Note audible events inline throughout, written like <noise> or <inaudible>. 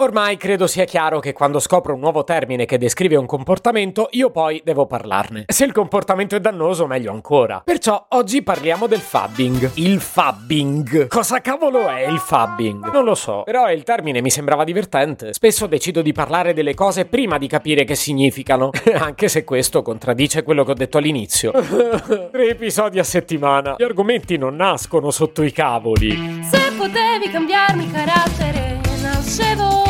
Ormai credo sia chiaro che quando scopro un nuovo termine che descrive un comportamento, io poi devo parlarne. Se il comportamento è dannoso, meglio ancora. Perciò oggi parliamo del fabbing. Il fabbing. Cosa cavolo è il fabbing? Non lo so, però il termine mi sembrava divertente. Spesso decido di parlare delle cose prima di capire che significano, <laughs> anche se questo contraddice quello che ho detto all'inizio. <laughs> Tre episodi a settimana. Gli argomenti non nascono sotto i cavoli. Se potevi cambiarmi carattere, nascevo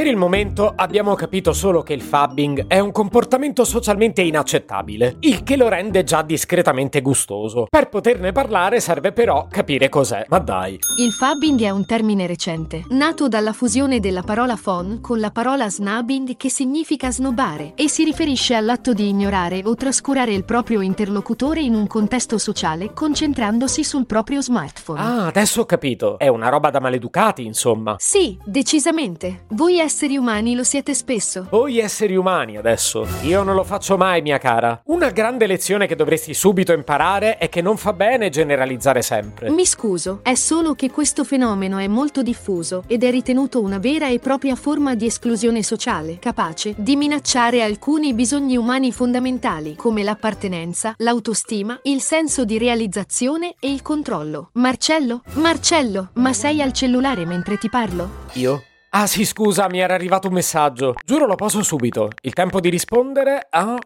Per il momento abbiamo capito solo che il fabbing è un comportamento socialmente inaccettabile, il che lo rende già discretamente gustoso. Per poterne parlare serve però capire cos'è, ma dai. Il fabbing è un termine recente, nato dalla fusione della parola phon con la parola snubbing che significa snobare e si riferisce all'atto di ignorare o trascurare il proprio interlocutore in un contesto sociale concentrandosi sul proprio smartphone. Ah, adesso ho capito. È una roba da maleducati, insomma. Sì, decisamente. Voi esseri umani lo siete spesso. Voi esseri umani adesso. Io non lo faccio mai, mia cara. Una grande lezione che dovresti subito imparare è che non fa bene generalizzare sempre. Mi scuso, è solo che questo fenomeno è molto diffuso ed è ritenuto una vera e propria forma di esclusione sociale, capace di minacciare alcuni bisogni umani fondamentali come l'appartenenza, l'autostima, il senso di realizzazione e il controllo. Marcello? Marcello, ma sei al cellulare mentre ti parlo? Io? Ah sì, scusa, mi era arrivato un messaggio. Giuro lo poso subito. Il tempo di rispondere? Ah,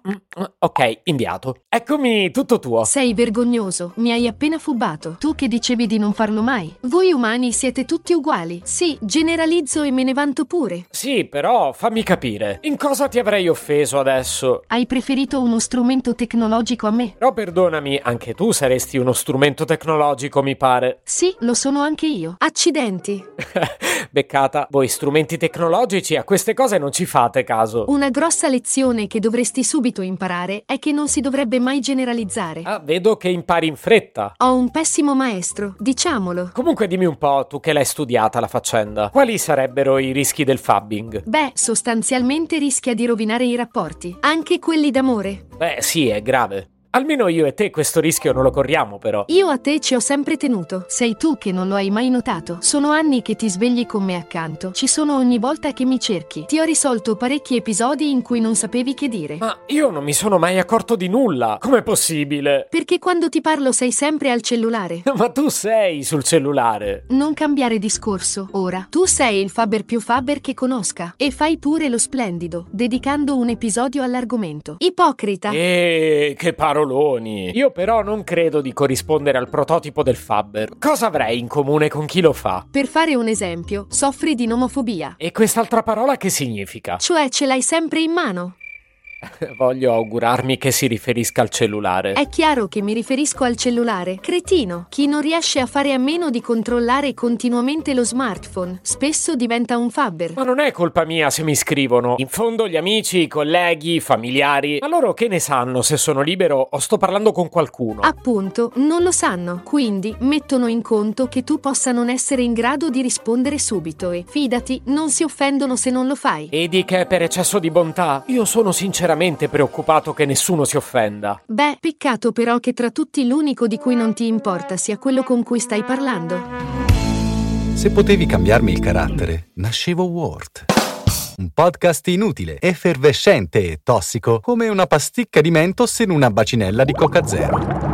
ok, inviato. Eccomi, tutto tuo. Sei vergognoso, mi hai appena fubato. Tu che dicevi di non farlo mai. Voi umani siete tutti uguali. Sì, generalizzo e me ne vanto pure. Sì, però fammi capire. In cosa ti avrei offeso adesso? Hai preferito uno strumento tecnologico a me? Però perdonami, anche tu saresti uno strumento tecnologico, mi pare. Sì, lo sono anche io. Accidenti. <laughs> Beccata, voi strumenti tecnologici a queste cose non ci fate caso. Una grossa lezione che dovresti subito imparare è che non si dovrebbe mai generalizzare. Ah, vedo che impari in fretta. Ho un pessimo maestro, diciamolo. Comunque dimmi un po', tu che l'hai studiata la faccenda, quali sarebbero i rischi del fabbing? Beh, sostanzialmente rischia di rovinare i rapporti, anche quelli d'amore. Beh, sì, è grave. Almeno io e te questo rischio non lo corriamo, però. Io a te ci ho sempre tenuto. Sei tu che non lo hai mai notato. Sono anni che ti svegli con me accanto. Ci sono ogni volta che mi cerchi. Ti ho risolto parecchi episodi in cui non sapevi che dire. Ma io non mi sono mai accorto di nulla. Com'è possibile? Perché quando ti parlo sei sempre al cellulare. <laughs> Ma tu sei sul cellulare. Non cambiare discorso, ora. Tu sei il Faber più Faber che conosca. E fai pure lo splendido, dedicando un episodio all'argomento. Ipocrita. E che paroloni. Io però non credo di corrispondere al prototipo del Faber. Cosa avrei in comune con chi lo fa? Per fare un esempio, soffri di nomofobia. E quest'altra parola che significa? Cioè ce l'hai sempre in mano. <laughs> Voglio augurarmi che si riferisca al cellulare. È chiaro che mi riferisco al cellulare. Cretino, chi non riesce a fare a meno di controllare continuamente lo smartphone, spesso diventa un fabber. Ma non è colpa mia se mi scrivono. In fondo gli amici, i colleghi, i familiari. Ma loro che ne sanno se sono libero o sto parlando con qualcuno? Appunto, non lo sanno, quindi mettono in conto che tu possa non essere in grado di rispondere subito e, fidati, non si offendono se non lo fai. Vedi che è per eccesso di bontà? Io sono sinceramente preoccupato che nessuno si offenda. Beh, peccato però che tra tutti l'unico di cui non ti importa sia quello con cui stai parlando. Se potevi cambiarmi il carattere, nascevo Word. Un podcast inutile, effervescente e tossico, come una pasticca di mentos in una bacinella di Coca Zero.